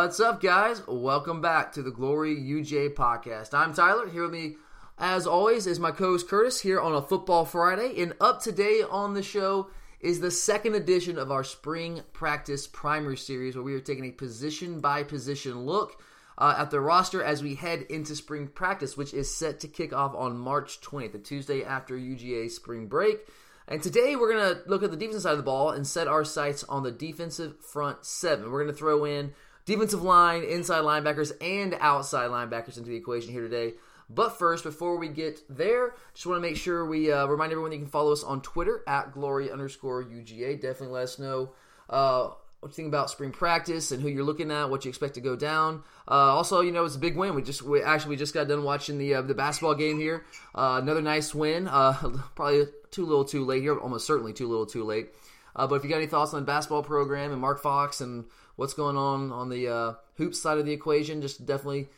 What's up, guys? Welcome back to the Glory UGA podcast. I'm Tyler. Here with me, as always, is my co host Curtis here on a Football Friday. And up today on the show is the second edition of our spring practice primer series, where we are taking a position by position look uh, at the roster as we head into spring practice, which is set to kick off on March 20th, the Tuesday after UGA spring break. And today we're going to look at the defensive side of the ball and set our sights on the defensive front seven. We're going to throw in defensive line, inside linebackers, and outside linebackers into the equation here today. But first, before we get there, just want to make sure we uh, remind everyone that you can follow us on Twitter at glory underscore UGA. Definitely let us know uh, what you think about spring practice and who you're looking at, what you expect to go down. Uh, also, you know, it's a big win. We just we actually we just got done watching the uh, the basketball game here. Uh, another nice win. Uh, probably too little, too late here. Almost certainly too little, too late. Uh, but if you got any thoughts on the basketball program and Mark Fox and what's going on on the uh, hoops side of the equation, just definitely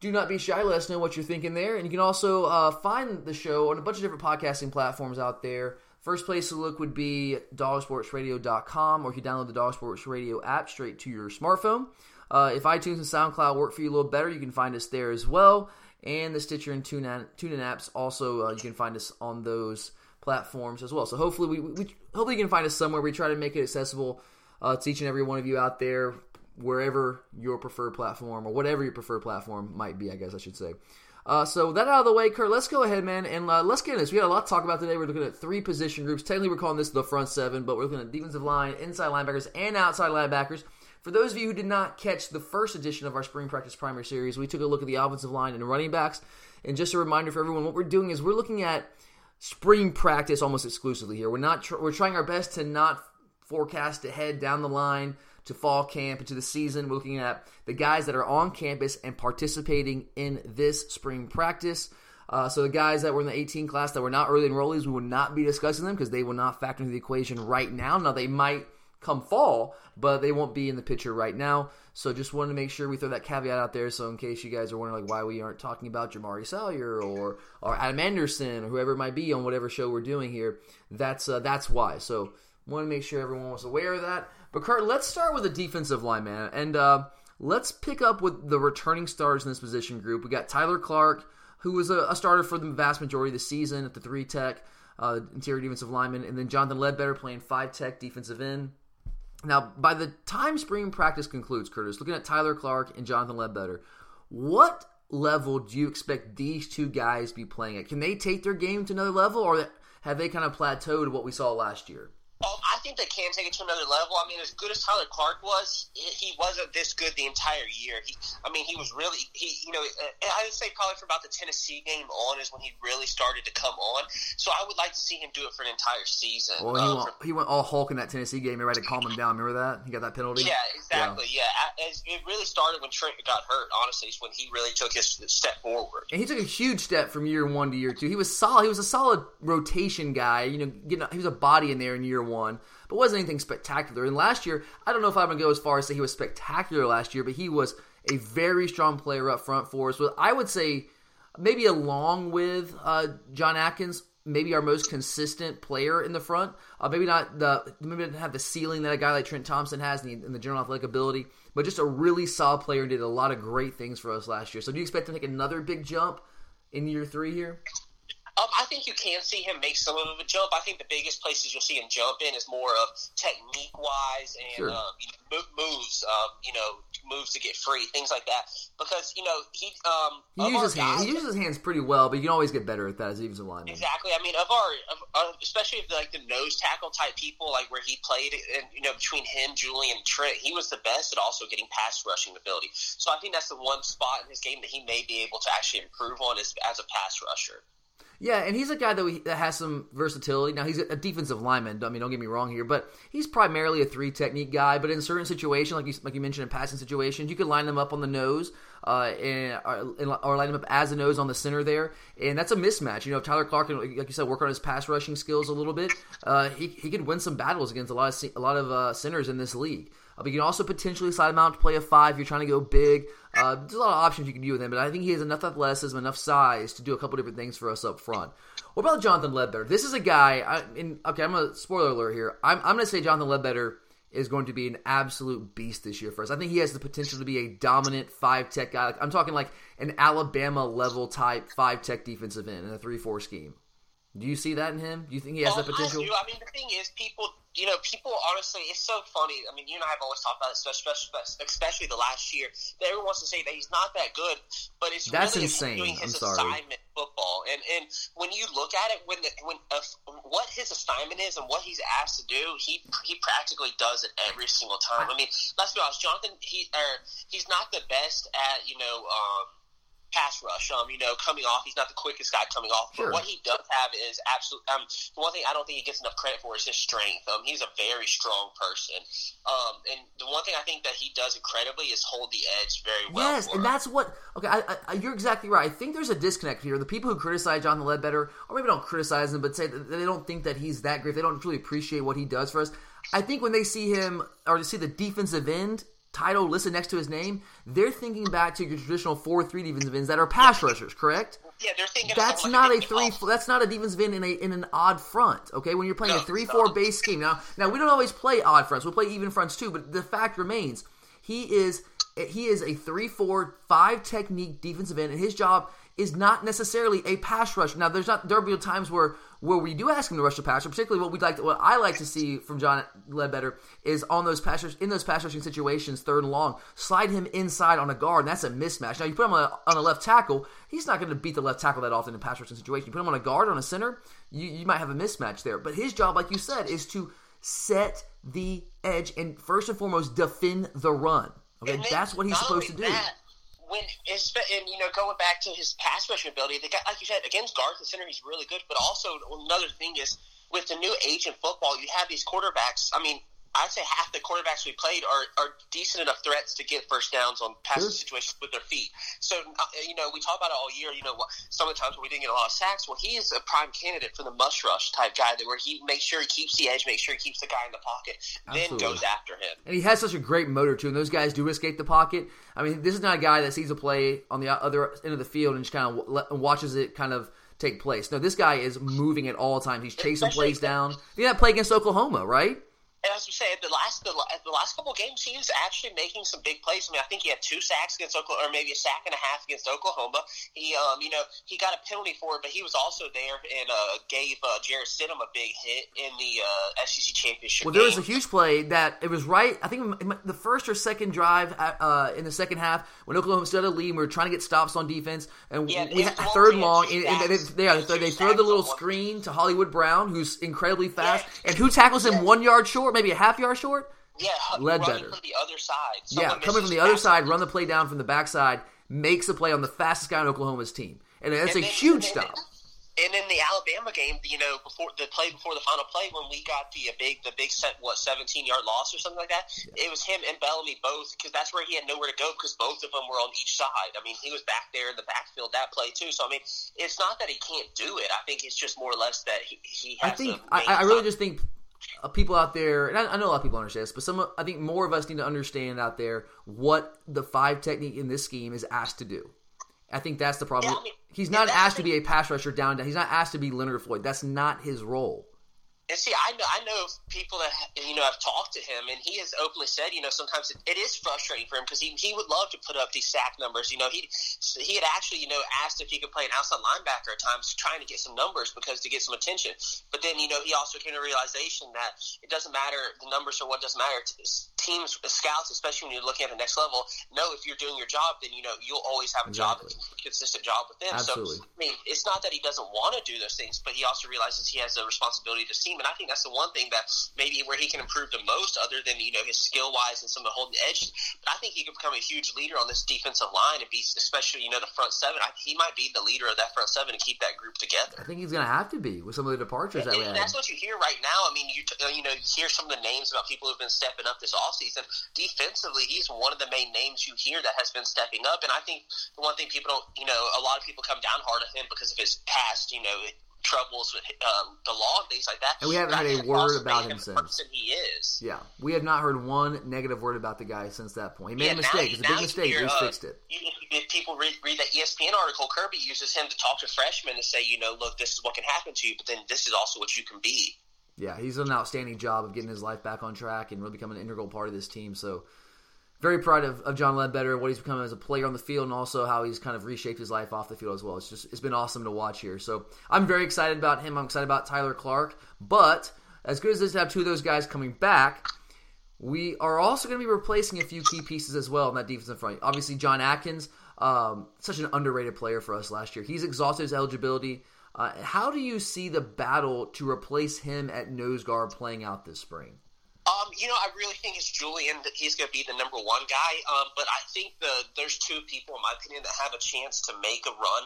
do not be shy. Let us know what you're thinking there. And you can also uh, find the show on a bunch of different podcasting platforms out there. First place to look would be dollarsportsradio.com, or you can download the Dollar Sports Radio app straight to your smartphone. Uh, if iTunes and SoundCloud work for you a little better, you can find us there as well. And the Stitcher and TuneIn, TuneIn apps also, uh, you can find us on those platforms as well. So hopefully, we, we hopefully you can find us somewhere. We try to make it accessible uh, to each and every one of you out there, wherever your preferred platform or whatever your preferred platform might be. I guess I should say. Uh, so that out of the way, Kurt. Let's go ahead, man, and uh, let's get into this. We got a lot to talk about today. We're looking at three position groups. Technically, we're calling this the front seven, but we're looking at defensive line, inside linebackers, and outside linebackers. For those of you who did not catch the first edition of our spring practice primary series, we took a look at the offensive line and running backs. And just a reminder for everyone, what we're doing is we're looking at spring practice almost exclusively here. We're not tr- we're trying our best to not forecast ahead down the line to fall camp into the season. We're looking at the guys that are on campus and participating in this spring practice. Uh, so the guys that were in the 18 class that were not early enrollees, we will not be discussing them because they will not factor into the equation right now. Now they might come fall, but they won't be in the picture right now. So just wanted to make sure we throw that caveat out there. So in case you guys are wondering like why we aren't talking about Jamaree Salyer or or Adam Anderson or whoever it might be on whatever show we're doing here, that's uh, that's why. So want to make sure everyone was aware of that. But Kurt, let's start with the defensive line, man, and uh, let's pick up with the returning stars in this position group. We got Tyler Clark, who was a, a starter for the vast majority of the season at the three tech. Uh, interior defensive lineman, and then Jonathan Ledbetter playing five tech defensive end. Now, by the time spring practice concludes, Curtis, looking at Tyler Clark and Jonathan Ledbetter, what level do you expect these two guys be playing at? Can they take their game to another level, or have they kind of plateaued what we saw last year? Um, I think they can take it to another level. I mean, as good as Tyler Clark was, he wasn't this good the entire year. He, I mean, he was really, he, you know, uh, I would say probably for about the Tennessee game on is when he really started to come on. So I would like to see him do it for an entire season. Well, he, um, went, he went all Hulk in that Tennessee game. Everybody to calm him down. Remember that? He got that penalty. Yeah, exactly. Yeah, yeah. it really started when Trent got hurt. Honestly, is when he really took his step forward. And he took a huge step from year one to year two. He was solid. He was a solid rotation guy. You know, getting, he was a body in there in year one but wasn't anything spectacular. And last year, I don't know if I'm going to go as far as say he was spectacular last year, but he was a very strong player up front for us. With I would say maybe along with uh, John Atkins, maybe our most consistent player in the front. Uh, maybe not the maybe didn't have the ceiling that a guy like Trent Thompson has in the, in the, general athletic ability, but just a really solid player and did a lot of great things for us last year. So do you expect to make another big jump in year three here? Um, I think you can see him make some of a jump. I think the biggest places you'll see him jump in is more of technique wise and sure. um, you know, moves. Um, you know, moves to get free, things like that. Because you know he um, he uses hands. He uses his hands pretty well, but you can always get better at that as a defensive lineman. Exactly. I mean, of our of, uh, especially of like the nose tackle type people, like where he played, and you know between him, Julian, and Trent, he was the best at also getting pass rushing ability. So I think that's the one spot in his game that he may be able to actually improve on as as a pass rusher. Yeah, and he's a guy that, we, that has some versatility. Now he's a defensive lineman. I mean, don't get me wrong here, but he's primarily a three technique guy. But in certain situations, like you, like you mentioned in passing situations, you could line him up on the nose, uh, and, uh, or line him up as a nose on the center there, and that's a mismatch. You know, if Tyler Clark can, like you said, work on his pass rushing skills a little bit, uh, he he could win some battles against a lot of a lot of uh, centers in this league. But you can also potentially slide him out to play a five if you're trying to go big. Uh, there's a lot of options you can do with him, but I think he has enough athleticism, enough size to do a couple different things for us up front. What about Jonathan Ledbetter? This is a guy. I, okay, I'm a spoiler alert here. I'm, I'm going to say Jonathan Ledbetter is going to be an absolute beast this year for us. I think he has the potential to be a dominant five tech guy. I'm talking like an Alabama level type five tech defensive end in a three four scheme. Do you see that in him? Do you think he has well, that potential? I do. I mean, the thing is, people, you know, people honestly, it's so funny. I mean, you and I have always talked about it, especially, especially the last year. That everyone wants to say that he's not that good, but it's that's really insane. doing his assignment football. And and when you look at it, when the, when uh, what his assignment is and what he's asked to do, he he practically does it every single time. I mean, let's be honest, Jonathan. He or he's not the best at you know. Um, pass rush. Um, you know, coming off, he's not the quickest guy coming off, but Sure. what he does have is absolute. Um, the one thing I don't think he gets enough credit for is his strength. Um, he's a very strong person. Um, and the one thing I think that he does incredibly is hold the edge very well. Yes, and that's what. Okay, I, I, you're exactly right. I think there's a disconnect here. The people who criticize Jonathan Ledbetter, or maybe don't criticize him, but say that they don't think that he's that great. They don't truly appreciate what he does for us. I think when they see him or they see the defensive end title listed next to his name, they're thinking back to your traditional four-three defensive ends that are pass rushers, correct? yeah, they're thinking That's not a three. Foles. That's not a defensive end in a in an odd front. Okay, when you're playing No, a three four base scheme. Now, now we don't always play odd fronts. We'll play even fronts too. But the fact remains, he is he is a three four five technique defensive end, and his job is not necessarily a pass rush. Now, there's not there'll be times where where we do ask him to rush the passer. Particularly, what we would like, to, what I like to see from John Ledbetter is on those pass rush, in those pass rushing situations, third and long, slide him inside on a guard, and that's a mismatch. Now, you put him on a, on a left tackle, he's not going to beat the left tackle that often in a pass rushing situation. You put him on a guard on a center, you, you might have a mismatch there. But his job, like you said, is to set the edge and first and foremost defend the run. Okay, that's what he's supposed to do. That, when and you know going back to his pass rushing ability, the guy, like you said, against guards and center, he's really good. But also another thing is with the new age in football, you have these quarterbacks. I mean. I'd say half the quarterbacks we played are, are decent enough threats to get first downs on passing Sure. situations with their feet. So, uh, you know, we talk about it all year. You know, some of the times when we didn't get a lot of sacks. Well, he is a prime candidate for the must rush type guy, that where he makes sure he keeps the edge, makes sure he keeps the guy in the pocket, then goes after him. And he has such a great motor too. And those guys do escape the pocket. I mean, this is not a guy that sees a play on the other end of the field and just kind of watches it kind of take place. No, this guy is moving at all times. He's chasing Especially- plays down. You that play against Oklahoma, right? And as you say, the last the, the last couple of games, he was actually making some big plays. I mean, I think he had two sacks against Oklahoma, or maybe a sack and a half against Oklahoma. He, um, you know, he got a penalty for it, but he was also there and uh, gave uh, Jarrett Stidham a big hit in the uh, SEC championship. Well, there was a huge play that it was right. I think the first or second drive uh, in the second half when Oklahoma had a lead. We were trying to get stops on defense, and Yeah, we had third long. And, and they, they, He they, they throw the little screen to Hollywood Brown, who's incredibly fast, Yeah. and who tackles him Yeah. one yard short, maybe a half yard short. yeah, Ledbetter. from the other side. yeah, coming from the other side, run the play down from the backside, makes a play on the fastest guy on Oklahoma's team, and that's And a then- huge and then- stop. And in the Alabama game, you know, before the play before the final play, when we got the uh, big the big set what seventeen yard loss or something like that, it was him and Bellamy both because that's where he had nowhere to go because both of them were on each side. I mean, he was back there in the backfield that play too. So I mean, it's not that he can't do it. I think it's just more or less that he, he I think to I, I really just think uh, people out there, and I, I know a lot of people understand this, but some I think more of us need to understand out there what the five technique in this scheme is asked to do. I think that's the problem. Yeah, I mean, He's not asked to be a pass rusher down. down. He's not asked to be Leonard Floyd. That's not his role. And see, I know, I know people that you know have talked to him, and he has openly said, you know, sometimes it, it is frustrating for him because he, he would love to put up these sack numbers. You know, he he had actually you know asked if he could play an outside linebacker at times, trying to get some numbers because to get some attention. But then you know he also came to realization that it doesn't matter the numbers or what doesn't matter. Teams, scouts, especially when you're looking at the next level, know if you're doing your job, then you know you'll always have a job, a consistent job with them. Absolutely. So I mean, it's not that he doesn't want to do those things, but he also realizes he has a responsibility to team. And I think that's the one thing that maybe where he can improve the most, other than you know his skill wise and some of the holding edge. But I think he can become a huge leader on this defensive line and be, especially you know the front seven. I, he might be the leader of that front seven and keep that group together. I think he's going to have to be with some of the departures that we And had. that's what you hear right now. I mean, you you know you hear some of the names about people who've been stepping up this offseason. Defensively, he's one of the main names you hear that has been stepping up. And I think the one thing people don't, you know, a lot of people come down hard on him because of his past, you know, troubles with um, the law and things like that. And we haven't had a word about made him since. person he is. Yeah, we have not heard one negative word about the guy since that point. He made Yeah, a mistake. It's a big mistake. He's uh, fixed it. If people read, read that ESPN article, Kirby uses him to talk to freshmen and say, you know, look, this is what can happen to you, but then this is also what you can be. Yeah, he's done an outstanding job of getting his life back on track and really becoming an integral part of this team. So, very proud of, of John Ledbetter, what he's become as a player on the field, and also how he's kind of reshaped his life off the field as well. It's just it's been awesome to watch here. So, I'm very excited about him. I'm excited about Tyler Clark. But as good as it is to have two of those guys coming back, we are also going to be replacing a few key pieces as well in that defensive front. Obviously, John Atkins, um, such an underrated player for us last year. He's exhausted his eligibility. Uh, how do you see the battle to replace him at nose guard playing out this spring? Um, you know, I really think it's Julian. That he's going to be the number one guy. Um, but I think the there's two people, in my opinion, that have a chance to make a run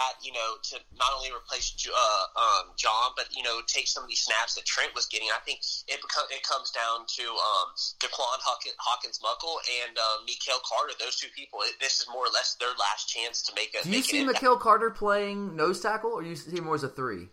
at you know to not only replace uh, um, John, but you know take some of these snaps that Trent was getting. I think it it comes down to um, Daquan Hawkins, Hawkins Muckle and uh, Michail Carter. Those two people. It, this is more or less their last chance to make a. Do you see Michail Carter playing nose tackle, or you see him more as a three?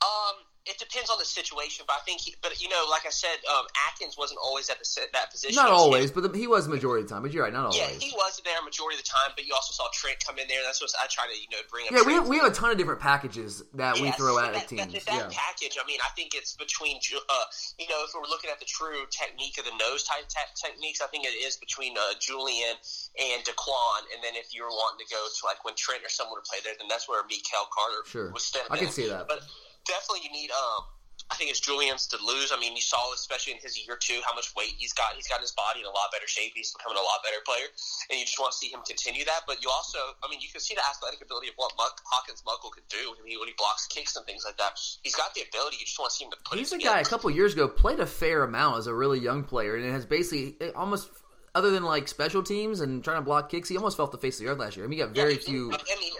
Um, it depends on the situation, but I think, he, but you know, like I said, um, Atkins wasn't always at the, that position. Not always, but the, he was majority of the time. But you're right, not always. Yeah, he was there majority of the time, but you also saw Trent come in there. And that's what I try to you know bring up. Yeah, we have, we have a ton of different packages that yes, we throw at that, teams. That, that yeah. package, I mean, I think it's between, uh, you know, if we're looking at the true technique of the nose type te- techniques, I think it is between uh, Julian and Daquan, and then if you're wanting to go to like when Trent or someone would play there, then that's where Michail Carter sure. was stepping. I can see that, but definitely you need um I think it's Julian's to lose. I mean, you saw, especially in his year two, how much weight he's got. He's got his body in a lot better shape. He's becoming a lot better player, and you just want to see him continue that. But you also, I mean, you can see the athletic ability of what Muck, Hawkins Muckle could do when he, when he blocks kicks and things like that. He's got the ability. You just want to see him to put. He's a guy a couple years ago played a fair amount as a really young player, and it has basically almost other than like special teams and trying to block kicks, he almost felt the face of the earth last year. I mean, he got very yeah, few. I mean,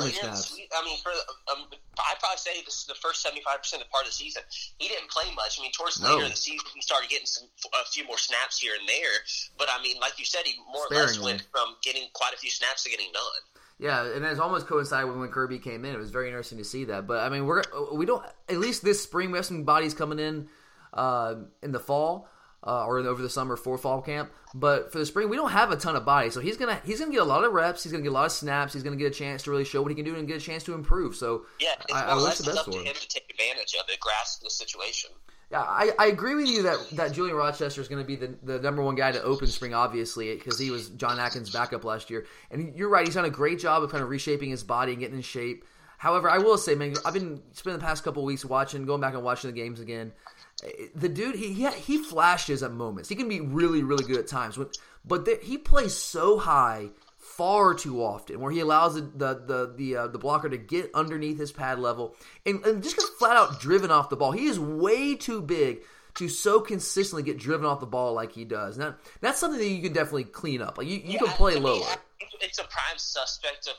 Snaps. I mean, for um, I probably say this is the first seventy five percent of part of the season. He didn't play much. I mean, towards the no. later in the season, he started getting some a few more snaps here and there. But I mean, like you said, he more or less went from getting quite a few snaps to getting none. Yeah, and it's almost coincided with when Kirby came in. It was very interesting to see that. But I mean, we're we don't at least this spring we have some bodies coming in uh, in the fall uh, or over the summer for fall camp. But for the spring, we don't have a ton of bodies, so he's gonna he's gonna get a lot of reps. He's gonna get a lot of snaps. He's gonna get a chance to really show what he can do and get a chance to improve. So yeah, I, I wish the best for him. him to take advantage of it, grasp the situation. Yeah, I, I agree with you that, that Julian Rochester is going to be the, the number one guy to open spring, obviously, because he was John Atkins' backup last year. And you're right, he's done a great job of kind of reshaping his body and getting in shape. However, I will say, man, I've been spending the past couple weeks watching, going back and watching the games again the dude he he, he flashes at moments. He can be really really good at times, but the, he plays so high far too often, where he allows the the the the, uh, the blocker to get underneath his pad level and, and just gets flat out driven off the ball. He is way too big to so consistently get driven off the ball like he does. Now that's something that you can definitely clean up. Like you, you yeah, can play lower. It's a prime suspect of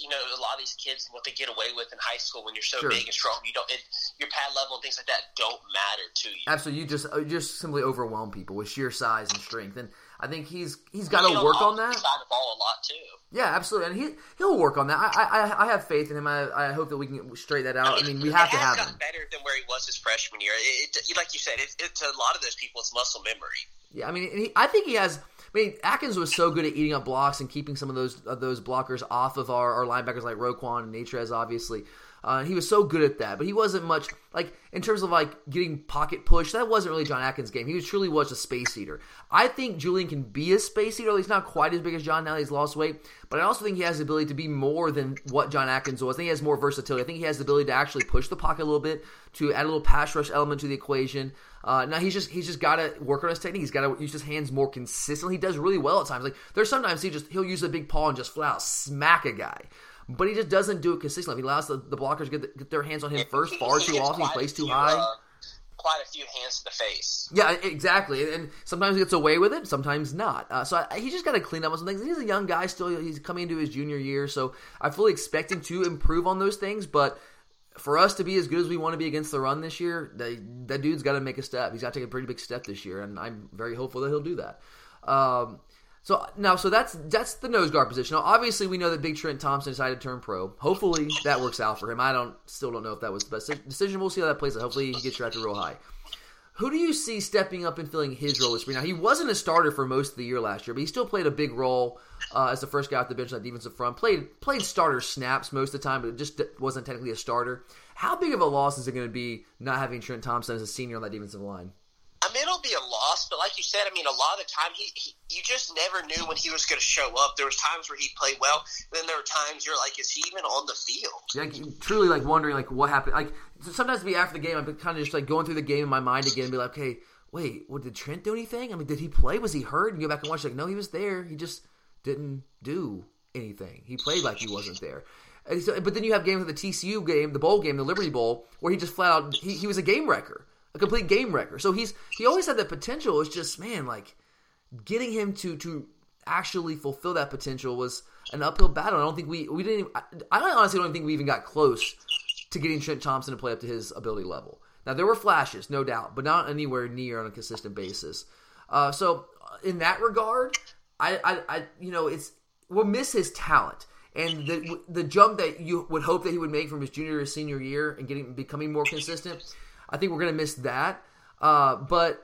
you know a lot of these kids and what they get away with in high school when you're so sure. big and strong. You don't it, your pad level and things like that don't matter to you. Absolutely, you just uh, you just simply overwhelm people with sheer size and strength, and I think he's he's got to work on that. Side the ball a lot too. Yeah, absolutely, and he he'll work on that. I I, I have faith in him. I, I hope that we can straighten that out. I mean, I mean we have to have him better than where he was his freshman year. It, it, like you said, it, it's a lot of those people. It's muscle memory. Yeah, I mean, he, I think he has. I mean, Atkins was so good at eating up blocks and keeping some of those of those blockers off of our, our linebackers like Roquan and Natrez, obviously. Uh, he was so good at that, but he wasn't much like in terms of like getting pocket push. That wasn't really John Atkins' game. He was truly was a space eater. I think Julian can be a space eater. He's not quite as big as John now. He's lost weight, but I also think he has the ability to be more than what John Atkins was. I think he has more versatility. I think he has the ability to actually push the pocket a little bit, to add a little pass rush element to the equation. Uh, now he's just he's just got to work on his technique. He's got to use his hands more consistently. He does really well at times. Like there's sometimes he just he'll use a big paw and just flat out smack a guy but he just doesn't do it consistently. He allows the, the blockers to get, the, get their hands on him first far too often. He plays too high. Uh, quite a few hands to the face. Yeah, exactly. And sometimes he gets away with it, sometimes not. Uh, so I, he just got to clean up on some things. He's a young guy still. He's coming into his junior year, so I fully expect him to improve on those things. But for us to be as good as we want to be against the run this year, that, dude's got to make a step. He's got to take a pretty big step this year, and I'm very hopeful that he'll do that. Um, so now, so that's that's the nose guard position. Now, obviously, we know that Big Trent Thompson decided to turn pro. Hopefully, that works out for him. I don't still don't know if that was the best decision. We'll see how that plays out. Hopefully, he gets drafted real high. Who do you see stepping up and filling his role this spring? Now he wasn't a starter for most of the year last year, but he still played a big role uh, as the first guy off the bench on the defensive front. Played played starter snaps most of the time, but it just wasn't technically a starter. How big of a loss is it going to be not having Trent Thompson as a senior on that defensive line? It'll be a loss, but like you said, I mean, a lot of the time, he, he you just never knew when he was going to show up. There was times where he played well, then there were times you're like, is he even on the field? Yeah, truly, like wondering, like what happened. Like sometimes, be after the game, I've been kind of just like going through the game in my mind again, and be like, okay, wait, what did Trent do anything? I mean, did he play? Was he hurt? And go back and watch, like, no, he was there. He just didn't do anything. He played like he wasn't there. So, but then you have games like the TCU game, the bowl game, the Liberty Bowl, where he just flat out he, he was a game wrecker a complete game wrecker. So he's he always had that potential. It's just man, like getting him to to actually fulfill that potential was an uphill battle. I don't think we we didn't. Even, I, I honestly don't think we even got close to getting Trent Thompson to play up to his ability level. Now there were flashes, no doubt, but not anywhere near on a consistent basis. Uh, so in that regard, I, I, I, you know, it's we'll miss his talent and the the jump that you would hope that he would make from his junior to senior year and getting becoming more consistent I think we're going to miss that. Uh, but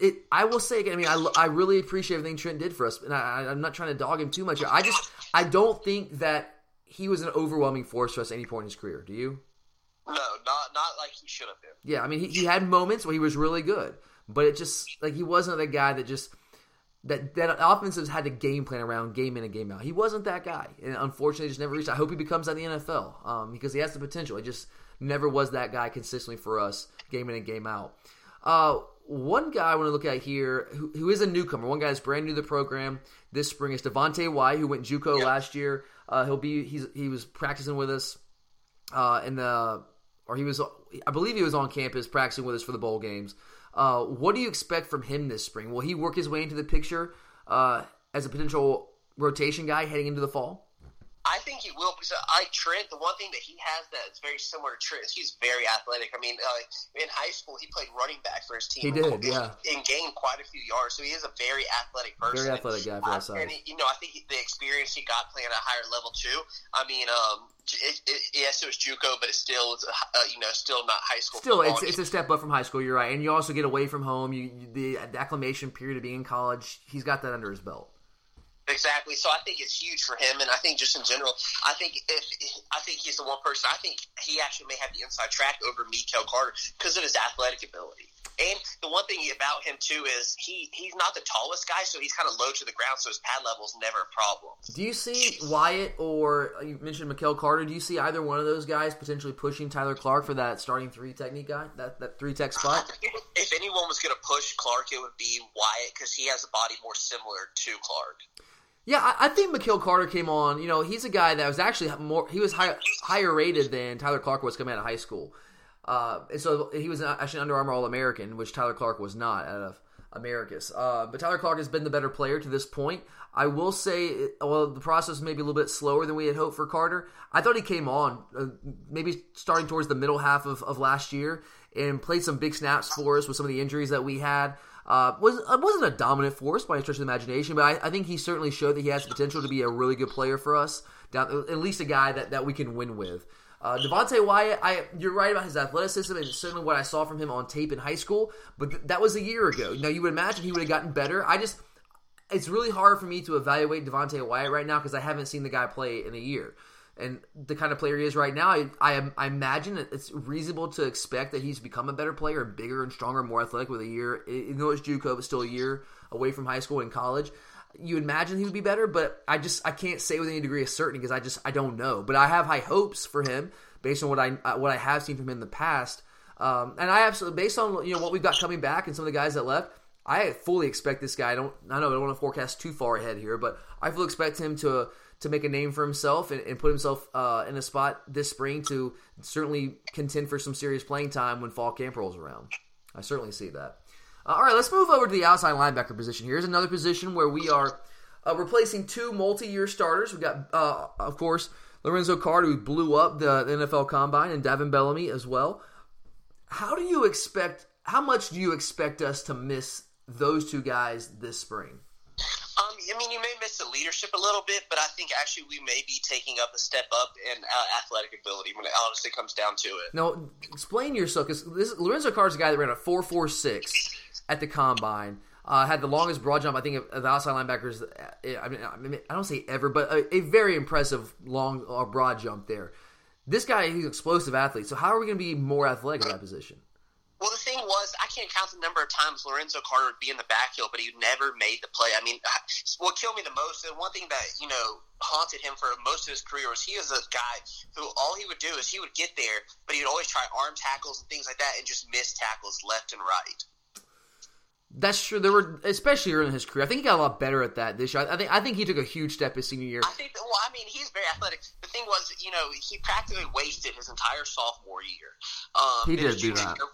it, I will say again. I mean, I, I really appreciate everything Trent did for us, and I, I'm not trying to dog him too much. I just I don't think that he was an overwhelming force for us at any point in his career. Do you? No, not not like he should have been. Yeah, I mean, he, he had moments where he was really good, but it just like he wasn't the guy that just that that offensives had to game plan around game in and game out. He wasn't that guy, and unfortunately, just never reached. I hope he becomes in the NFL um, because he has the potential. It just never was that guy consistently for us, game in and game out. Uh, one guy I want to look at here who, who is a newcomer, one guy that's brand new to the program this spring is Devonte Wyatt, who went JUCO yep. last year. Uh, he'll be he's he was practicing with us uh, in the or he was I believe he was on campus practicing with us for the bowl games. Uh, what do you expect from him this spring? Will he work his way into the picture uh, as a potential rotation guy heading into the fall? I think he will because I Trent. The one thing that he has that is very similar to Trent is he's very athletic. I mean, uh, in high school he played running back for his team. He did, yeah, and gained quite a few yards. So he is a very athletic person. Very athletic guy for that side. And he, you know, I think he, the experience he got playing at a higher level too. I mean, um, it, it, yes, it was JUCO, but it's still, it's, uh, you know, still not high school. Still, it's, it's, a step up from high school. You're right, and you also get away from home. You, you the acclimation period of being in college. He's got that under his belt. Exactly. So I think it's huge for him, and I think just in general, I think if I think he's the one person. I think he actually may have the inside track over Michail Carter because of his athletic ability. And the one thing about him too is he he's not the tallest guy, so he's kind of low to the ground, so his pad level is never a problem. Do you see Wyatt or uh, you mentioned Michail Carter? Do you see either one of those guys potentially pushing Tyler Clark for that starting three technique guy, that that three tech spot? If anyone was going to push Clark, it would be Wyatt because he has a body more similar to Clark. Yeah, I, I think Michail Carter came on. You know, he's a guy that was actually more. He was high, higher rated than Tyler Clark was coming out of high school. Uh, and so he was actually Under Armour All American, which Tyler Clark was not out of Americus. Uh, but Tyler Clark has been the better player to this point. I will say, well, the process may be a little bit slower than we had hoped for Carter. I thought he came on uh, maybe starting towards the middle half of, of last year and played some big snaps for us with some of the injuries that we had. Uh, was uh, wasn't a dominant force by a stretch of the imagination, but I, I, think he certainly showed that he has the potential to be a really good player for us. Down, at least a guy that, that we can win with. Uh, Devonte Wyatt, I you're right about his athleticism and certainly what I saw from him on tape in high school, but th- that was a year ago. Now you would imagine he would have gotten better. I just it's really hard for me to evaluate Devonte Wyatt right now because I haven't seen the guy play in a year and the kind of player he is right now, I, I, I imagine it's reasonable to expect that he's become a better player, bigger and stronger, more athletic with a year. Even though it's JUCO, but still a year away from high school and college. You imagine he would be better, but I just I can't say with any degree of certainty because I just I don't know. But I have high hopes for him based on what I uh, what I have seen from him in the past, um, and I absolutely based on you know what we've got coming back and some of the guys that left. I fully expect this guy. I don't. I know I don't want to forecast too far ahead here, but I fully expect him to to make a name for himself and, and put himself uh, in a spot this spring to certainly contend for some serious playing time when fall camp rolls around. I certainly see that. Uh, all right, let's move over to the outside linebacker position. Here's another position where we are uh, replacing two multi-year starters. We got, uh, of course, Lorenzo Carter, who blew up the, the NFL Combine, and Davin Bellamy as well. How do you expect? How much do you expect us to miss those two guys this spring? I mean, you may miss the leadership a little bit, but I think actually we may be taking up a step up in uh, athletic ability when it honestly comes down to it. Now, explain yourself because Lorenzo Carr is a guy that ran a four four six at the combine. Uh, had the longest broad jump, I think, of the outside linebackers. uh, I mean, I, mean, I don't say ever, but a, a very impressive long uh, broad jump there. This guy, he's an explosive athlete. So how are we going to be more athletic in that position? Well, the thing was, can't count the number of times Lorenzo Carter would be in the backfield, but he never made the play. I mean, what killed me the most, and one thing that you know haunted him for most of his career was he was a guy who all he would do is he would get there, but he would always try arm tackles and things like that, and just miss tackles left and right. That's true. There were, especially early in his career. I think he got a lot better at that this year. I think I think he took a huge step his senior year. I think. That, well, I mean, he's very athletic. The thing was, you know, he practically wasted his entire sophomore year. Um, he did do that. Year,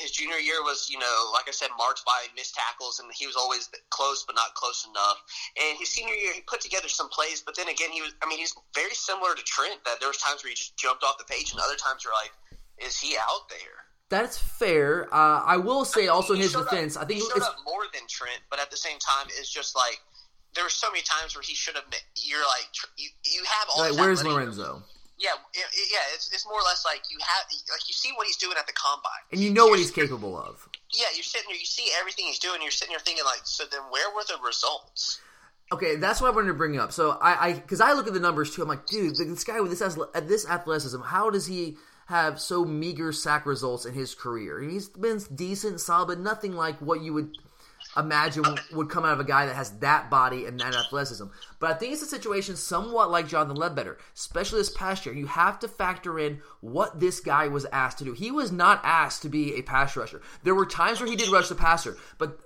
his junior year was, you know, like I said, marked by missed tackles, and he was always close, but not close enough. And his senior year, he put together some plays, but then again, he was. I mean, he's very similar to Trent. That there was times where he just jumped off the page, and other times you're like, is he out there? That's fair. Uh, I will say I mean, also in his defense, up, I think he showed up more than Trent, but at the same time, it's just like there were so many times where he should have. been. You're like, you, you have all. Like, where's Lorenzo? Yeah, it, yeah. It's, it's more or less like you have, like you see what he's doing at the combine, and you know what he's capable of. Yeah, you're sitting there, you see everything he's doing. You're sitting there thinking like, so then where were the results? Okay, that's what I wanted to bring up. So I, because I, I, look at the numbers too. I'm like, dude, this guy with this this athleticism, how does he? have so meager sack results in his career. He's been decent, solid, but nothing like what you would imagine would come out of a guy that has that body and that athleticism. But I think it's a situation somewhat like Jonathan Ledbetter, especially this past year. You have to factor in what this guy was asked to do. He was not asked to be a pass rusher. There were times where he did rush the passer, but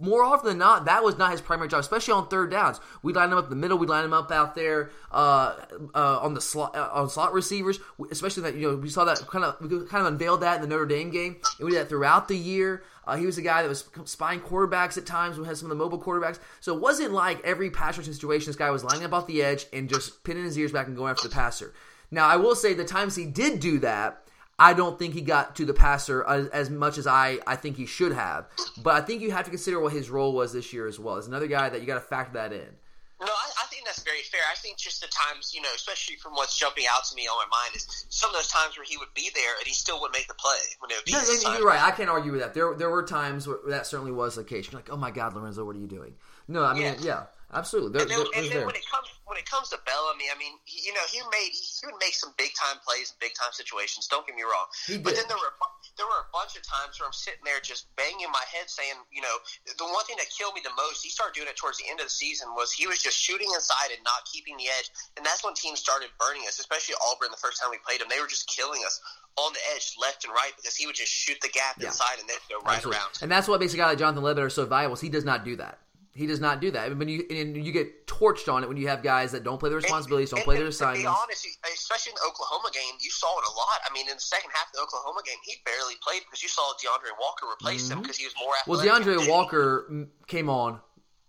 more often than not, that was not his primary job, especially on third downs. We line him up in the middle. We line him up out there uh, uh, on the slot uh, on slot receivers, especially that you know we saw that kind of we kind of unveiled that in the Notre Dame game, and we did that throughout the year. Uh, he was a guy that was spying quarterbacks at times. We had some of the mobile quarterbacks, so it wasn't like every pass rushing situation this guy was lining up off the edge and just pinning his ears back and going after the passer. Now, I will say the times he did do that I don't think he got to the passer as, as, much as I, I think he should have. But I think you have to consider what his role was this year as well. As another guy that you got to factor that in. No, I, I, think that's very fair. I think just the times, you know, especially from what's jumping out to me on my mind is some of those times where he would be there and he still would make the play when it would be. No, you're right. I can't argue with that. There, there were times where that certainly was the case. You're like, oh my God, Lorenzo, what are you doing? No, I mean, yeah. yeah. Absolutely. and then, and then when it comes when it comes to Bellamy, I mean, he, you know, he made he would make some big time plays in big time situations. Don't get me wrong. But then there were there were a bunch of times where I'm sitting there just banging my head, saying, you know, the one thing that killed me the most. He started doing it towards the end of the season. Was he was just shooting inside and not keeping the edge, and that's when teams started burning us. Especially Auburn the first time we played them, they were just killing us on the edge, left and right, because he would just shoot the gap yeah. inside and then go right Absolutely. around. And that's what makes a guy like Jonathan Ledbetter so valuable. He does not do that. He does not do that. I mean, you and you get torched on it when you have guys that don't play their responsibilities, and, don't play their assignments. To be honest, especially in the Oklahoma game, you saw it a lot. I mean, in the second half of the Oklahoma game, he barely played because you saw DeAndre Walker replace mm-hmm. him because he was more athletic. Well, DeAndre Walker came on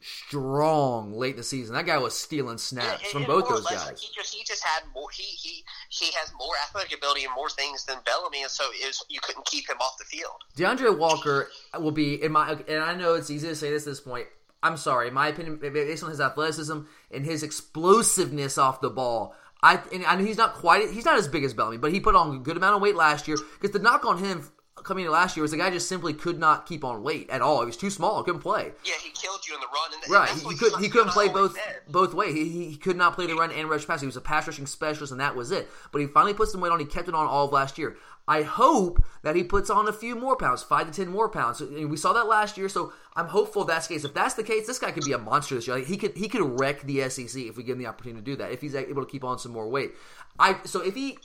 strong late in the season. That guy was stealing snaps yeah, from both those guys. He just he just had more. He he he has more athletic ability and more things than Bellamy, and so is you couldn't keep him off the field. DeAndre Walker will be in my and I know it's easy to say this at this point. I'm sorry, in my opinion, based on his athleticism and his explosiveness off the ball, I and, and he's not quite he's not as big as Bellamy, but he put on a good amount of weight last year. Because the knock on him coming in last year was the guy just simply could not keep on weight at all. He was too small, couldn't play. Yeah, he killed you in the run. And right, he, he could he couldn't play both both ways. He, he could not play the run and rush pass. He was a pass rushing specialist, and that was it. But he finally put some weight on. He kept it on all of last year. I hope that he puts on a few more pounds, five to ten more pounds. We saw that last year, so I'm hopeful that's the case. If that's the case, this guy could be a monster this year. He could he could wreck the SEC if we give him the opportunity to do that. If he's able to keep on some more weight, I so if he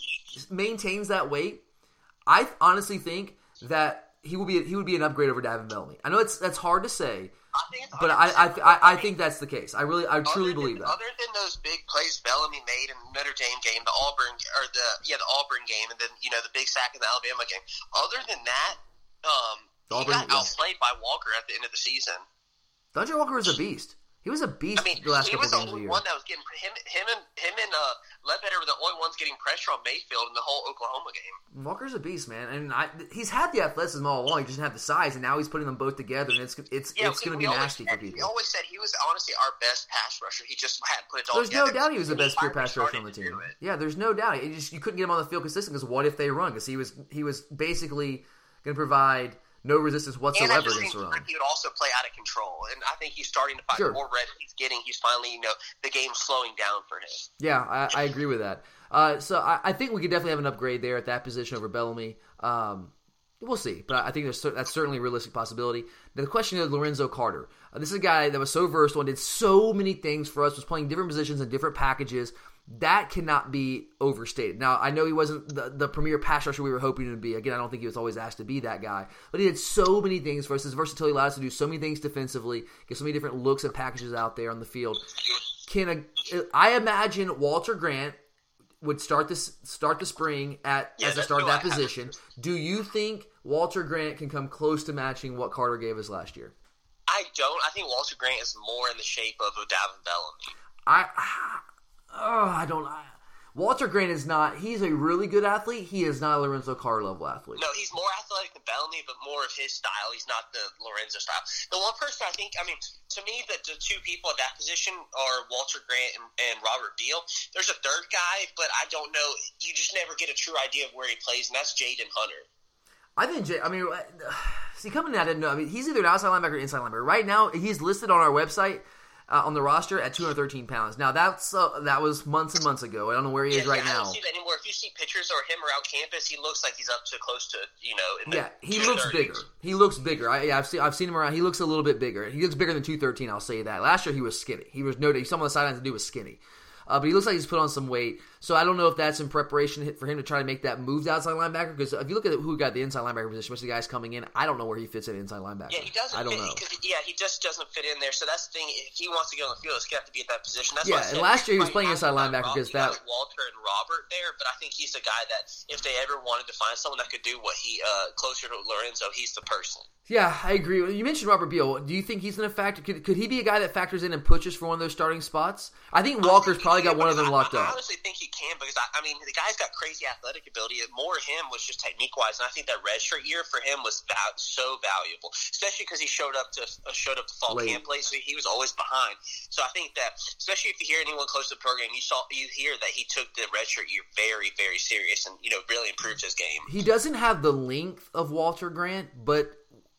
maintains that weight, I honestly think that he will be he would be an upgrade over Davin Bellamy. I know it's that's hard to say, I but I I, I I, think that's the case. I really I truly than, believe that. Other than those big plays Bellamy made in the Notre Dame game, the Auburn or the yeah the Auburn game, and then you know the big sack in the Alabama game. Other than that, um, Auburn, he got outplayed by Walker at the end of the season. D'Andre Walker was a beast. He was a beast. I mean, the last he couple was the only one that was getting him, him and him and uh, Ledbetter were the only ones getting pressure on Mayfield in the whole Oklahoma game. Walker's a beast, man, and I, he's had the athleticism all along. He just didn't have the size, and now he's putting them both together, and it's it's Yeah, it's going to be nasty said- for people. We always said he was honestly our best pass rusher. He just hadn't put it all There's together. no doubt he was the best pure pass rusher on the team. Yeah, there's no doubt. It just you couldn't get him on the field consistent because what if they run? Because he was he was basically going to provide no resistance whatsoever at the against the he would also play out of control. And I think he's starting to find Sure. more reps he's getting. He's finally, you know, the game's slowing down for him. Yeah, I, I agree with that. Uh, so I, I think we could definitely have an upgrade there at that position over Bellamy. Um, we'll see, but I think there's that's certainly a realistic possibility. Now, the question is Lorenzo Carter. Uh, this is a guy that was so versatile and did so many things for us. Was playing different positions and different packages. That cannot be overstated. Now I know he wasn't the, the premier pass rusher we were hoping to be. Again, I don't think he was always asked to be that guy, but he did so many things for us. His versatility allowed us to do so many things defensively, get so many different looks and packages out there on the field. Can a, I imagine Walter Grant would start this start the spring at Yeah, as a start of who I that position. Do you think Walter Grant can come close to matching what Carter gave us last year? I don't. I think Walter Grant is more in the shape of O'Davin Bellamy. I oh, I don't. I, Walter Grant is not. He's a really good athlete. He is not a Lorenzo Carter level athlete. No, he's more athletic than Bellamy, but more of his style. He's not the Lorenzo style. The one person I think, I mean, to me, the, the two people at that position are Walter Grant and, and Robert Beal. There's a third guy, but I don't know. You just never get a true idea of where he plays, and that's Jaden Hunter. I think. Jay, I mean, see, coming at it, no. I mean, he's either an outside linebacker or inside linebacker. Right now, he's listed on our website. Uh, on the roster at 213 pounds. Now that's uh, that was months and months ago. I don't know where he is Yeah, right yeah, I now. don't see that anymore. If you see pictures or him around campus, he looks like he's up to close to you know. Yeah, he looks bigger. He looks bigger. I, yeah, I've seen I've seen him around. He looks a little bit bigger. He looks bigger than 213. I'll say that. Last year he was skinny. He was no. Some of the sidelines to do was skinny. Uh, but he looks like he's put on some weight. So I don't know if that's in preparation for him to try to make that move to outside linebacker. Because if you look at who got the inside linebacker position, most of the guys coming in, I don't know where he fits in inside linebacker. Yeah, he doesn't. I don't fit, know. Yeah, he just doesn't fit in there. So that's the thing. If he wants to get on the field, he's have to be at that position. That's Yeah, and last year he was playing inside linebacker because that- Walter and Robert there, but I think he's a guy that if they ever wanted to find someone that could do what he uh, closer to Lorenzo, he's the person. Yeah, I agree. You mentioned Robert Beal. Do you think he's going to factor? Could, could he be a guy that factors in and pushes for one of those starting spots? I think Walker's probably got one of them locked I, I honestly think he can because I, I mean the guy's got crazy athletic ability. More him was just technique wise, and I think that redshirt year for him was val- so valuable, especially because he showed up to uh, showed up to fall Late. camp late, so he was always behind. So I think that, especially if you hear anyone close to the program, you saw you hear that he took the redshirt year very very serious, and you know really improved his game. He doesn't have the length of Walter Grant, but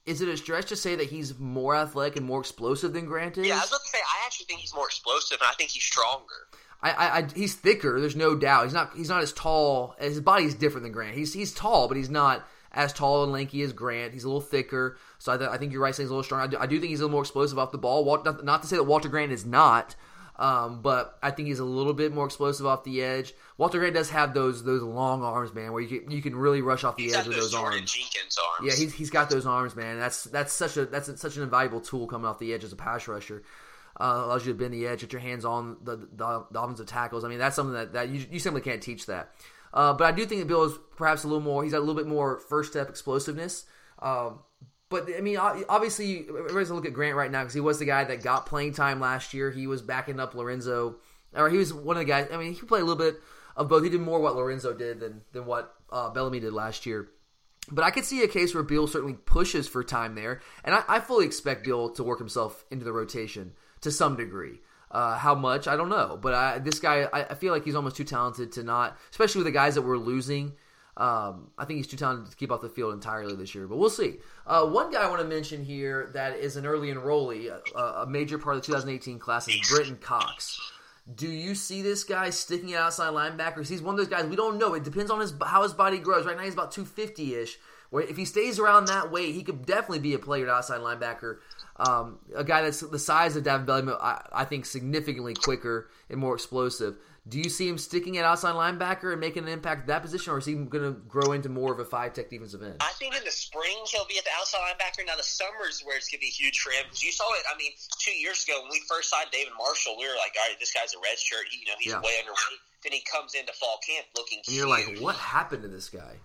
is it a stretch to say that he's more athletic and more explosive than Grant is? Yeah, I was about to say I actually think he's more explosive, and I think he's stronger. I, I, I, he's thicker. There's no doubt. He's not. He's not as tall. His body's different than Grant. He's he's tall, but he's not as tall and lanky as Grant. He's a little thicker. So I, th- I think you're right. Saying he's a little stronger. I do, I do think he's a little more explosive off the ball. Wal- Not, not to say that Walter Grant is not, um, but I think he's a little bit more explosive off the edge. Walter Grant does have those those long arms, man, where you can, you can really rush off the He's edge with those Jordan arms. Jenkins arms. Yeah, he's, he's got those arms, man. That's that's such a that's such an invaluable tool coming off the edge as a pass rusher. Uh, allows you to bend the edge, get your hands on the, the, the offensive tackles. I mean, that's something that, that you, you simply can't teach that. Uh, but I do think that Beal is perhaps a little more. He's got a little bit more first step explosiveness. Um, but I mean, obviously, everybody's gonna look at Grant right now because he was the guy that got playing time last year. He was backing up Lorenzo, or he was one of the guys. I mean, he played a little bit of both. He did more what Lorenzo did than than what uh, Bellamy did last year. But I could see a case where Beal certainly pushes for time there, and I, I fully expect Beal to work himself into the rotation to some degree. Uh, how much I don't know, but I, this guy I, I feel like he's almost too talented to not, especially with the guys that we're losing. Um, I think he's too talented to keep off the field entirely this year, but we'll see. Uh, one guy I want to mention here that is an early enrollee, a, a major part of the 2018 class is Brenton Cox. Do you see this guy sticking outside linebackers? He's one of those guys we don't know. It depends on his how his body grows. Right now he's about 250 ish. Where if he stays around that weight, he could definitely be a player outside linebacker. Um, a guy that's the size of Davin Bellamy, I, I think significantly quicker and more explosive. Do you see him sticking at outside linebacker and making an impact at that position, or is he going to grow into more of a five tech defensive end? I think in the spring he'll be at the outside linebacker. Now the summer is where it's going to be huge for him because you saw it. I mean, two years ago when we first signed David Marshall, we were like, all right, this guy's a red shirt. You know, he's Yeah. way underweight. Then he comes into fall camp looking. And you're huge. like, what happened to this guy?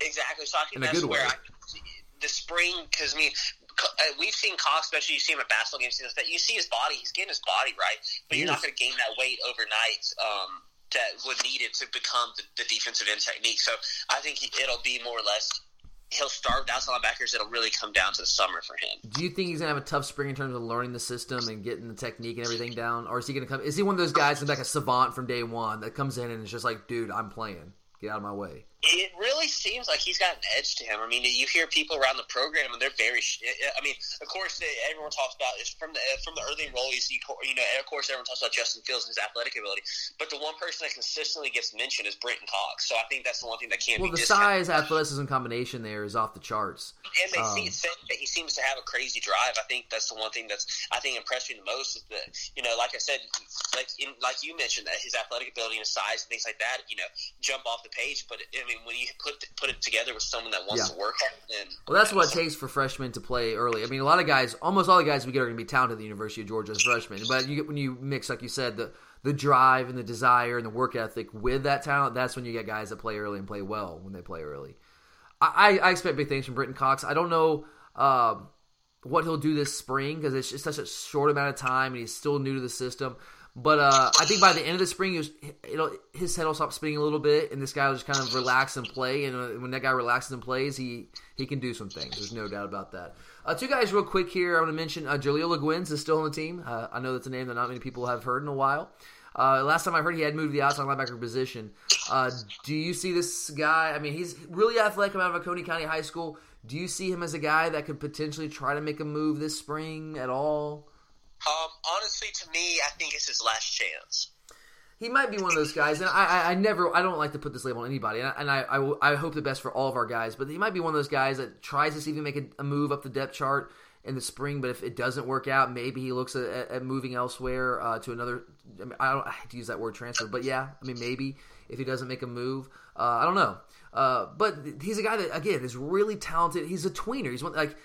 Exactly. So I think In a that's good where way. I, the spring, because I mean, we've seen Cox, especially you see him at basketball games, that you see his body, he's getting his body right, but you're not going to gain that weight overnight um, that would need it to become the, the defensive end technique. So I think he, it'll be more or less he'll start outside linebackers. It'll really come down to the summer for him. Do you think he's gonna have a tough spring in terms of learning the system and getting the technique and everything down, or is he gonna come? Is he one of those guys that's like a savant from day one that comes in and is just like, dude, I'm playing. Get out of my way. It really seems like he's got an edge to him. I mean, you hear people around the program, and they're very. I mean, of course, everyone talks about is from the from the early enrollees. You, know, of course, everyone talks about Justin Fields and his athletic ability, but the one person that consistently gets mentioned is Brenton Cox. So I think that's the one thing that can't. Be. Well, the size, athleticism combination there is off the charts, and they um, see that he seems to have a crazy drive. I think that's the one thing that's I think impressed me the most is that you know, like I said, like in, like you mentioned, that his athletic ability and his size and things like that, you know, jump off the page. But I mean, when you put put it together with someone that wants yeah. to work. And, well, that's what it takes for freshmen to play early. I mean, a lot of guys, almost all the guys we get are going to be talented at the University of Georgia as freshmen. But you get, when you mix, like you said, the the drive and the desire and the work ethic with that talent, that's when you get guys that play early and play well when they play early. I, I expect big things from Brenton Cox. I don't know uh, what he'll do this spring because it's just such a short amount of time and he's still new to the system. But uh, I think by the end of the spring, was, his head will stop spinning a little bit, and this guy will just kind of relax and play. And uh, when that guy relaxes and plays, he he can do some things. There's no doubt about that. Uh, two guys, real quick here. I want to mention uh, Jaleel is still on the team. Uh, I know that's a name that not many people have heard in a while. Uh, last time I heard, he had moved to the outside linebacker position. Uh, do you see this guy? I mean, he's really athletic out of Coney County High School. Do you see him as a guy that could potentially try to make a move this spring at all? Um, honestly, to me, I think it's his last chance. He might be one of those guys, and I, I, I never, I don't like to put this label on anybody, and, I, and I, I, I, hope the best for all of our guys. But he might be one of those guys that tries to see if he make a, a move up the depth chart in the spring. But if it doesn't work out, maybe he looks at, at moving elsewhere uh, to another. I, mean, I don't I hate to use that word transfer, but yeah, I mean maybe if he doesn't make a move, uh, I don't know. Uh, but he's a guy that again is really talented. He's a tweener. He's one like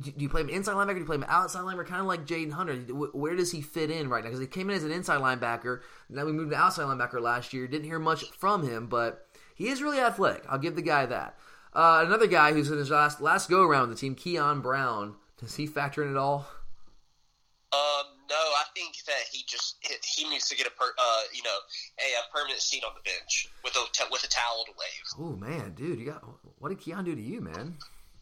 do you play him inside linebacker? Do you play him outside linebacker? Kind of like Jaden Hunter. Where does he fit in right now? Because he came in as an inside linebacker. Now we moved to outside linebacker last year. Didn't hear much from him, but he is really athletic. I'll give the guy that. Uh, another guy who's in his last last go around with the team, Keon Brown. Does he factor in at all? Um, no, I think that he just he needs to get a per, uh, you know a, a, permanent seat on the bench with a with a towel to wave. Oh man, dude, you got what did Keon do to you, man?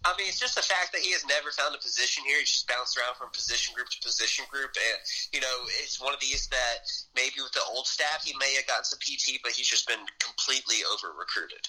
I mean, it's just the fact that he has never found a position here. He's just bounced around from position group to position group, and you know, it's one of these that maybe with the old staff he may have gotten some PT, but he's just been completely over recruited.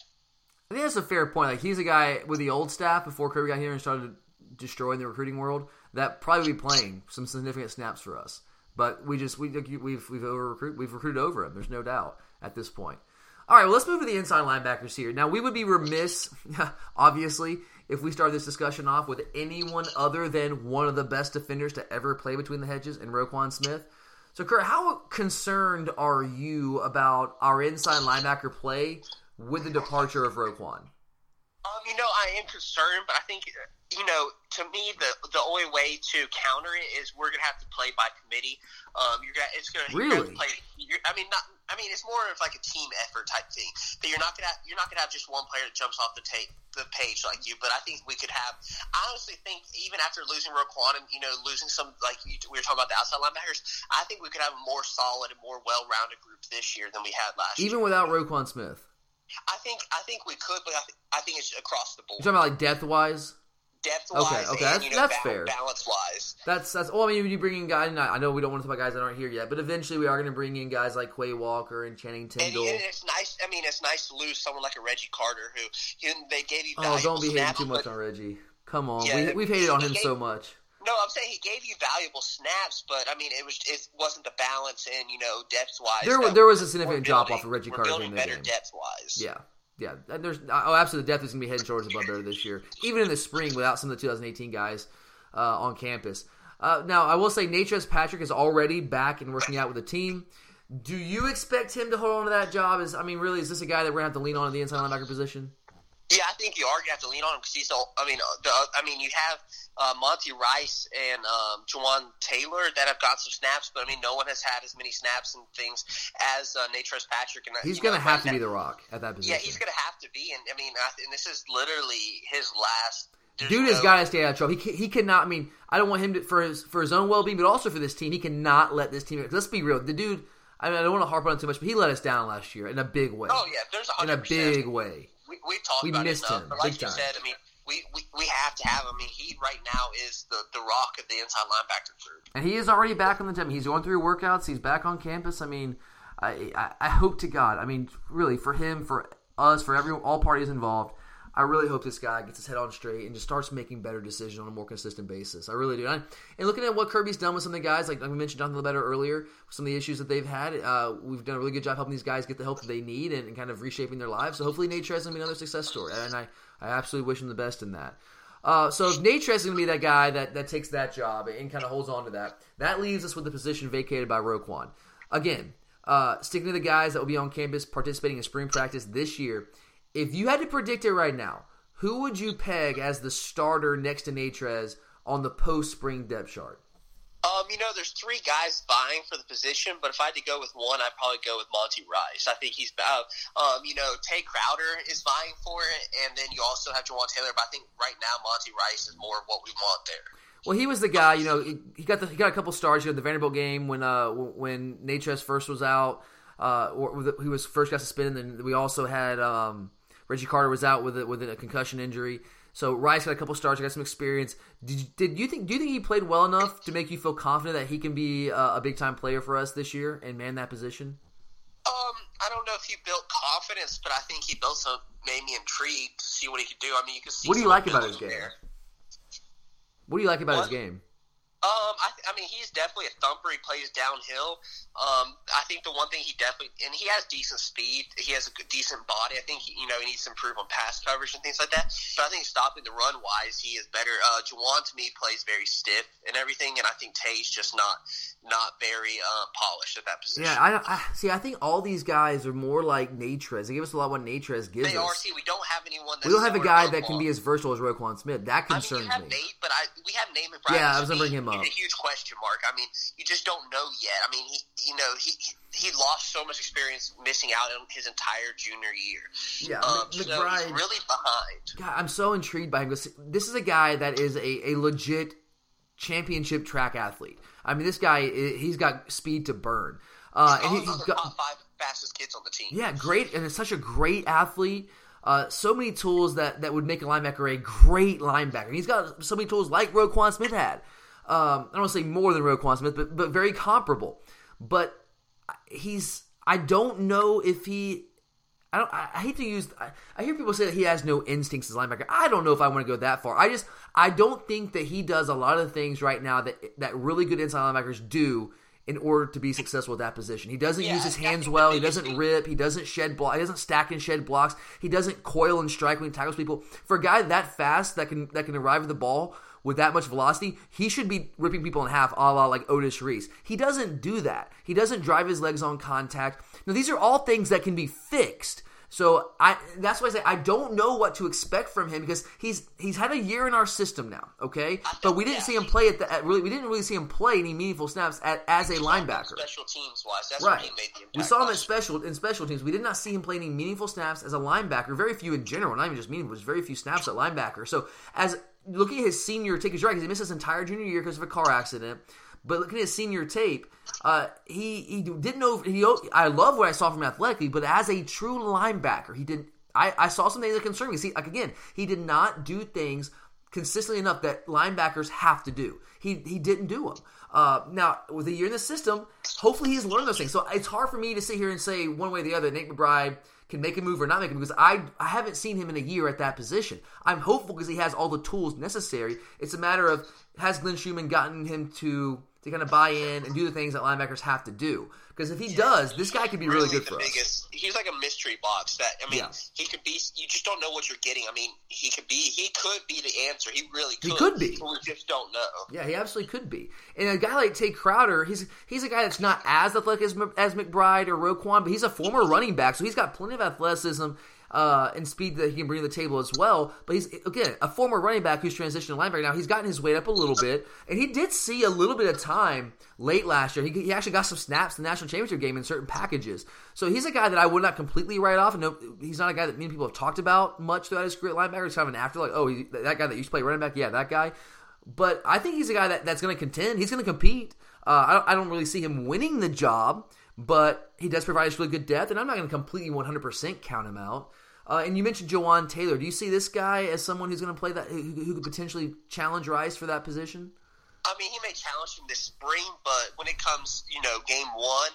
I think that's a fair point. Like he's a guy with the old staff before Kirby got here and started destroying the recruiting world that probably be playing some significant snaps for us. But we just we we've we've over recruit we've recruited over him. There's no doubt at this point. All right, well, let's move to the inside linebackers here. Now, we would be remiss, obviously, if we start this discussion off with anyone other than one of the best defenders to ever play between the hedges and Roquan Smith. So, Kurt, how concerned are you about our inside linebacker play with the departure of Roquan? Um, you know, I am concerned, but I think you know, to me, the the only way to counter it is we're gonna have to play by committee. Um, you're gonna it's gonna really. Play, I mean, not. I mean, it's more of like a team effort type thing. That you're not gonna you're not gonna have just one player that jumps off the tape the page like you. But I think we could have. I honestly think even after losing Roquan and you know losing some like we were talking about the outside linebackers, I think we could have a more solid and more well rounded group this year than we had last. Even year. without Roquan Smith. I think I think we could, but I, th- I think it's across the board. You're talking about like depth wise. Depth wise, okay, okay, that's, you know, that's fair. Balance wise, that's that's. Well, I mean, you bring in guys. I know we don't want to talk about guys that aren't here yet, but eventually we are going to bring in guys like Quay Walker and Channing Tindall. And, and, it's nice. I mean, it's nice to lose someone like a Reggie Carter who you know, they gave you. Oh, don't be hating too much on Reggie. Come on, yeah, we, have hated on him gave, so much. No, I'm saying he gave you valuable snaps, but I mean, it was it wasn't the balance and you know depth wise. There, there was a significant drop off of Reggie Carter building better depth wise. Yeah. Yeah, there's oh, absolutely. Depth is going to be head and shoulders above better this year, even in the spring without some of the 2018 guys uh, on campus. Uh, now, I will say, Natrez Patrick is already back and working out with the team. Do you expect him to hold on to that job? Is I mean, really, is this a guy that we're going to have to lean on in the inside linebacker position? Yeah, I think you are going to have to lean on him because he's. I mean, the, I mean, you have uh, Monty Rice and um, Juwan Taylor that have got some snaps, but I mean, no one has had as many snaps and things as uh, Natrez Patrick. And he's going to have to be the rock at that position. Yeah, he's going to have to be, and I mean, I, and this is literally his last. Dude has got to stay out of trouble. He he cannot. I mean, I don't want him to for his for his own well being, but also for this team. He cannot let this team. Let's be real. The dude I mean, I don't want to harp on it too much, but he let us down last year in a big way. Oh yeah, there's in a big way. We, we talked we about missed it enough, him, but like you time. said, I mean, we, we, we have to have him. I mean, he right now is the, the rock of the inside linebacker group. And he is already back on the team. He's going through workouts. He's back on campus. I mean, I, I, I hope to God. I mean, really, for him, for us, for everyone, all parties involved. I really hope this guy gets his head on straight and just starts making better decisions on a more consistent basis. I really do. And, and looking at what Kirby's done with some of the guys, like I mentioned Jonathan Ledbetter earlier, some of the issues that they've had, uh, we've done a really good job helping these guys get the help that they need and, and kind of reshaping their lives. So hopefully Natrez is going to be another success story. And I, I absolutely wish him the best in that. Uh, so if Natrez is going to be that guy that, that takes that job and kind of holds on to that, that leaves us with the position vacated by Roquan. Again, uh, sticking to the guys that will be on campus participating in spring practice this year. If you had to predict it right now, who would you peg as the starter next to Natrez on the post spring depth chart? Um, you know, there's three guys vying for the position, but if I had to go with one, I'd probably go with Monty Rice. I think he's, uh, um, you know, Tae Crowder is vying for it, and then you also have Juwan Taylor. But I think right now Monty Rice is more of what we want there. Well, he was the guy. You know, he got the, he got a couple stars. You know, the Vanderbilt game when uh when Natrez first was out, uh, or he was first got suspended. And then we also had um, Reggie Carter was out with a, with a concussion injury. So Rice got a couple starts, got some experience. Did you, did you think? Do you think he played well enough to make you feel confident that he can be a, a big time player for us this year and man that position? Um, I don't know if he built confidence, but I think he built some made me intrigued to see what he could do. I mean, you can see. What do you like about his game? there. What do you like about What? his game? Um, I, I mean, he's definitely a thumper. He plays downhill. Um, I think the one thing he definitely and he has decent speed. He has a good, decent body. I think he, you know he needs to improve on pass coverage and things like that. But I think stopping the run wise, he is better. Uh, Juwan to me plays very stiff and everything, and I think Tae's just not not very uh, polished at that position. Yeah, I, I see. I think all these guys are more like Natrez. They give us a lot what Natrez gives they us. are. See, we don't have anyone. That's We don't have a guy that can be as versatile as Roquan Smith. That I mean, concerns you have me. Nate, but I we have Nate McBride. Yeah, I was gonna bring him he's up. A huge question mark. I mean, you just don't know yet. I mean, he you know he he lost so much experience missing out on his entire junior year. Yeah, Um, Mc- so McBride. he's really behind. God, I'm so intrigued by him this is a guy that is a, a legit championship track athlete. I mean, this guy he's got speed to burn. Uh, and he, the got top five fastest kids on the team. yeah, great, and is such a great athlete. Uh, so many tools that, that would make a linebacker a great linebacker. He's got so many tools like Roquan Smith had. Um, I don't want to say more than Roquan Smith, but but very comparable. But he's I don't know if he. I don't. I, I hate to use. I, I hear people say that he has no instincts as a linebacker. I don't know if I want to go that far. I just I don't think that he does a lot of the things right now that that really good inside linebackers do in order to be successful at that position. He doesn't Yeah, use his hands well. He doesn't rip. He doesn't shed block. He doesn't stack and shed blocks. He doesn't coil and strike when he tackles people. For a guy that fast that can that can arrive at the ball with that much velocity, he should be ripping people in half, a la like Otis Reese. He doesn't do that. He doesn't drive his legs on contact. Now these are all things that can be fixed. So I that's why I say I don't know what to expect from him because he's he's had a year in our system now, okay? But we didn't yeah, see him play at, the, at really we didn't really see him play any meaningful snaps at, as a linebacker. Special teams wise, Right. he made the impact. We saw him at special in special teams. We did not see him play any meaningful snaps as a linebacker. Very few in general, not even just meaningful. Just very few snaps at linebacker. So as looking at his senior tape, he's right because he missed his entire junior year because of a car accident. But looking at his senior tape, uh, he he didn't know. He I love what I saw from him athletically, but as a true linebacker, he didn't. I, I saw some things that concerned me. See, like again, he did not do things consistently enough that linebackers have to do. He he didn't do them. Uh, now with a year in the system, hopefully he's learned those things. So it's hard for me to sit here and say one way or the other. Nate McBride can make a move or not make a move because I I haven't seen him in a year at that position. I'm hopeful because he has all the tools necessary. It's a matter of has Glenn Schumann gotten him to to kind of buy in and do the things that linebackers have to do. Because if he does, this guy could be really, good the for us. He's like a mystery box. That I mean, Yeah. he could be. You just don't know what you're getting. I mean, he could be. He could be the answer. He really could. He could be. We just don't know. Yeah, he absolutely could be. And a guy like Tae Crowder, he's he's a guy that's not as athletic as, as McBride or Roquan, but he's a former running back, so he's got plenty of athleticism uh, and speed that he can bring to the table as well. But he's again a former running back who's transitioned to linebacker now. He's gotten his weight up a little bit, and he did see a little bit of time late last year. He, he actually got some snaps in the national championship game in certain packages. So he's a guy that I would not completely write off. And no, he's not a guy that many people have talked about much throughout his career at linebacker. Kind of an after, like, oh, he, that guy that used to play running back, yeah, that guy. But I think he's a guy that, that's going to contend. He's going to compete. Uh, I, don't, I don't really see him winning the job, but he does provide us really good depth, and I'm not going to completely 100% count him out. Uh, and you mentioned Juwan Taylor. Do you see this guy as someone who's going to play that, who, who could potentially challenge Rice for that position? I mean, he may challenge him this spring, but when it comes, you know, game one,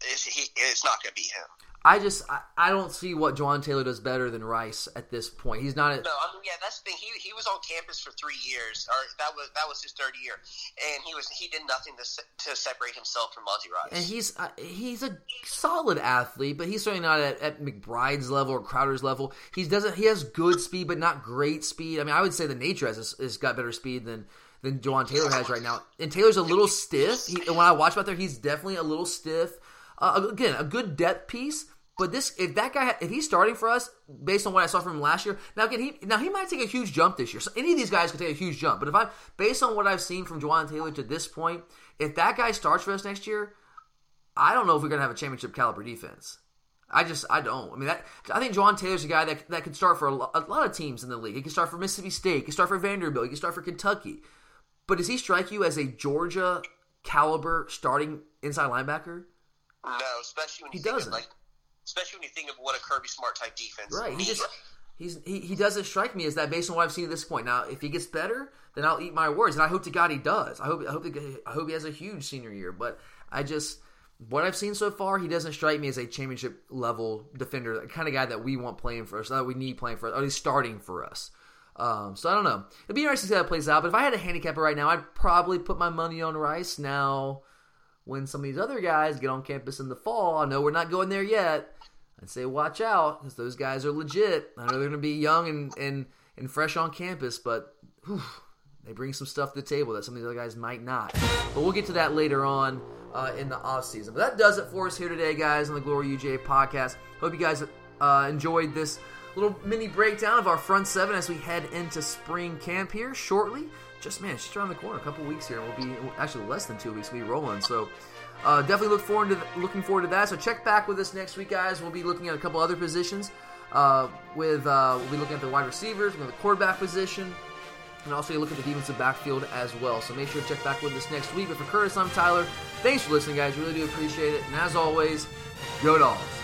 it's, he, it's not going to be him. I just I, I, don't see what Juwan Taylor does better than Rice at this point. He's not. A, no, I mean, yeah, that's the thing. He, he was on campus for three years, or that was that was his third year, and he was he did nothing to to separate himself from Monty Rice. And he's uh, he's a solid athlete, but he's certainly not at, at McBride's level or Crowder's level. He doesn't he has good speed, but not great speed. I mean, I would say the nature has has got better speed than than Juwan Taylor has right now. And Taylor's a little stiff. He, when I watch him out there, he's definitely a little stiff. Uh, again, a good depth piece but this, if that guy, if he's starting for us, based on what I saw from him last year, now again, he now he might take a huge jump this year. So any of these guys could take a huge jump. But if I, based on what I've seen from Juwan Taylor to this point, if that guy starts for us next year, I don't know if we're gonna have a championship caliber defense. I just, I don't. I mean, that I think Juwan Taylor's a guy that that could start for a lot, a lot of teams in the league. He can start for Mississippi State. He can start for Vanderbilt. He can start for Kentucky. But does he strike you as a Georgia caliber starting inside linebacker? No, especially when he doesn't. like especially when you think of what a Kirby Smart type defense. Right. He just he's he, he doesn't strike me as that based on what I've seen at this point. Now, if he gets better, then I'll eat my words, and I hope to God he does. I hope I hope he, I hope he has a huge senior year. But I just what I've seen so far, he doesn't strike me as a championship level defender, the kind of guy that we want playing for us, that we need playing for us, or he's starting for us. Um, so I don't know. It'd be interesting to see how that plays out. But if I had a handicapper right now, I'd probably put my money on Rice. Now, when some of these other guys get on campus in the fall, I know we're not going there yet. I'd say watch out because those guys are legit. I know they're going to be young and, and, and fresh on campus, but whew, they bring some stuff to the table that some of the other guys might not. But we'll get to that later on uh, in the off season. But that does it for us here today, guys, on the Glory UGA podcast. Hope you guys uh, enjoyed this little mini breakdown of our front seven as we head into spring camp here shortly. Just man, just around the corner, a couple weeks here, we'll be actually less than two weeks. We'll be rolling. So uh, definitely look forward to looking forward to that. So check back with us next week, guys. We'll be looking at a couple other positions. Uh, with uh, we'll be looking at the wide receivers, the quarterback position, and also you look at the defensive backfield as well. So make sure to check back with us next week. But for Curtis, I'm Tyler. Thanks for listening, guys. Really do appreciate it. And as always, go dogs.